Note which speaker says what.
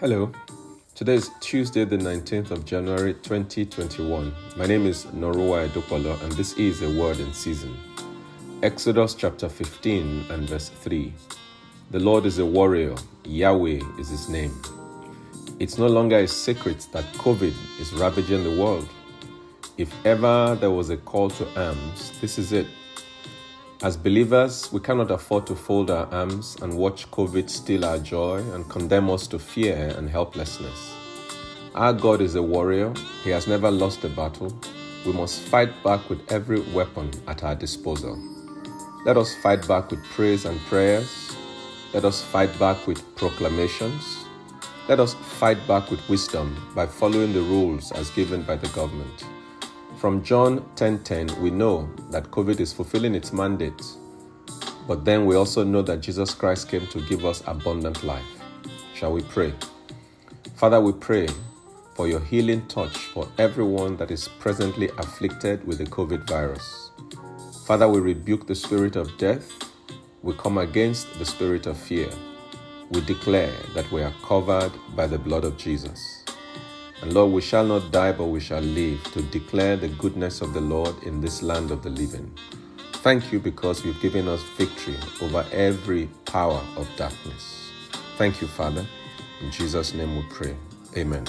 Speaker 1: Hello. Today is Tuesday, the 19th of January 2021. My name is Norua Edopolo, and this is a word in season. Exodus chapter 15 and verse 3. The Lord is a warrior, Yahweh is his name. It's no longer a secret that COVID is ravaging the world. If ever there was a call to arms, this is it. As believers, we cannot afford to fold our arms and watch COVID steal our joy and condemn us to fear and helplessness. Our God is a warrior, He has never lost a battle. We must fight back with every weapon at our disposal. Let us fight back with praise and prayers. Let us fight back with proclamations. Let us fight back with wisdom by following the rules as given by the government. From John 10:10, we know that COVID is fulfilling its mandate. But then we also know that Jesus Christ came to give us abundant life. Shall we pray? Father, we pray for your healing touch for everyone that is presently afflicted with the COVID virus. Father, we rebuke the spirit of death. We come against the spirit of fear. We declare that we are covered by the blood of Jesus. And Lord, we shall not die, but we shall live to declare the goodness of the Lord in this land of the living. Thank you because you've given us victory over every power of darkness. Thank you, Father. In Jesus' name we pray. Amen.